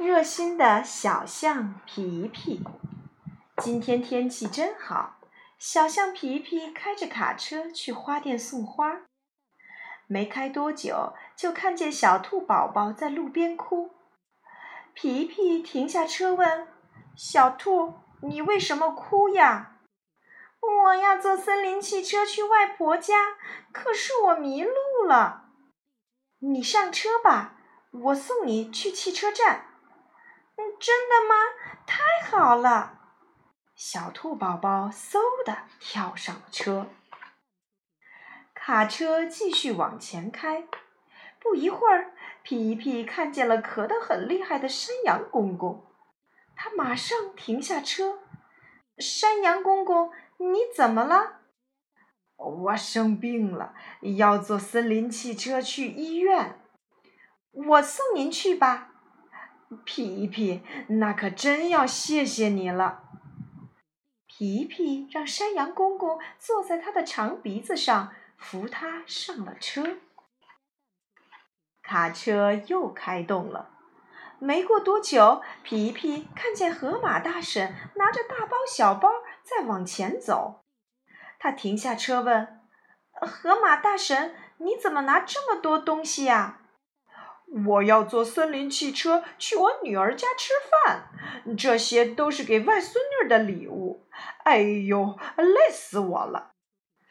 热心的小象皮皮。今天天气真好，小象皮皮开着卡车去花店送花。没开多久，就看见小兔宝宝在路边哭。皮皮停下车问：“小兔，你为什么哭呀？”“我要坐森林汽车去外婆家，可是我迷路了。”“你上车吧，我送你去汽车站。”“，真的吗？太好了！”小兔宝宝嗖的跳上了车。卡车继续往前开，不一会儿，皮皮看见了咳得很厉害的山羊公公，他马上停下车。山羊公公，你怎么了？我生病了，要坐森林汽车去医院。我送您去吧。皮皮，那可真要谢谢你了。皮皮让山羊公公坐在他的长鼻子上。扶他上了车，卡车又开动了。没过多久，皮皮看见河马大婶拿着大包小包在往前走。他停下车问：“河马大婶，你怎么拿这么多东西呀？”“我要坐森林汽车去我女儿家吃饭，这些都是给外孙女的礼物。”“哎呦，累死我了！”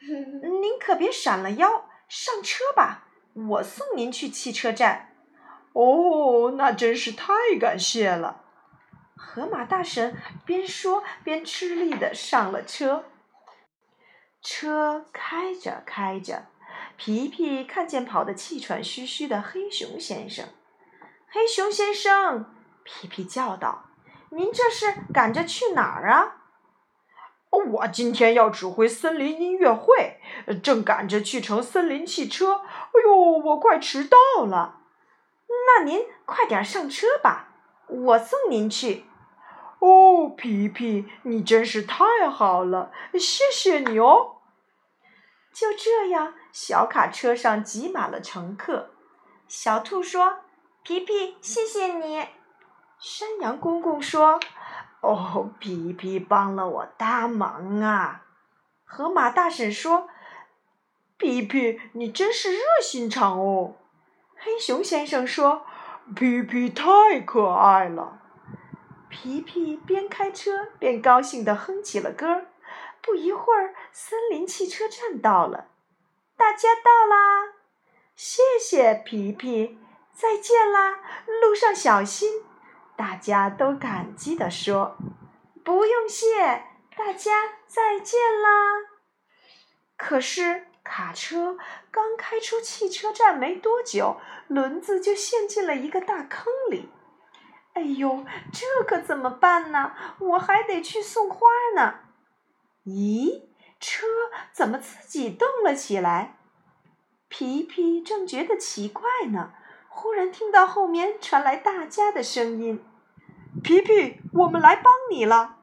您可别闪了腰，上车吧，我送您去汽车站。哦，那真是太感谢了。河马大神边说边吃力的上了车。车开着开着，皮皮看见跑得气喘吁吁的黑熊先生。黑熊先生，皮皮叫道：“您这是赶着去哪儿啊？”我今天要指挥森林音乐会，正赶着去乘森林汽车。哎呦，我快迟到了！那您快点上车吧，我送您去。哦，皮皮，你真是太好了，谢谢你哦。就这样，小卡车上挤满了乘客。小兔说：“皮皮，谢谢你。”山羊公公说。哦，皮皮帮了我大忙啊！河马大婶说：“皮皮，你真是热心肠哦。”黑熊先生说：“皮皮太可爱了。”皮皮边开车边高兴地哼起了歌。不一会儿，森林汽车站到了，大家到啦！谢谢皮皮，再见啦！路上小心。大家都感激地说：“不用谢，大家再见啦。”可是卡车刚开出汽车站没多久，轮子就陷进了一个大坑里。哎呦，这可怎么办呢？我还得去送花呢。咦，车怎么自己动了起来？皮皮正觉得奇怪呢，忽然听到后面传来大家的声音。皮皮，我们来帮你了。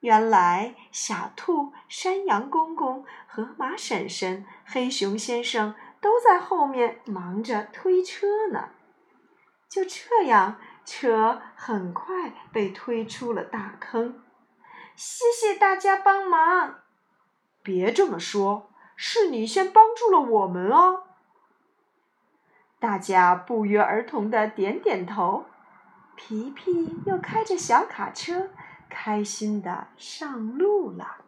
原来小兔、山羊公公、河马婶婶、黑熊先生都在后面忙着推车呢。就这样，车很快被推出了大坑。谢谢大家帮忙。别这么说，是你先帮助了我们啊！大家不约而同的点点头。皮皮又开着小卡车，开心的上路了。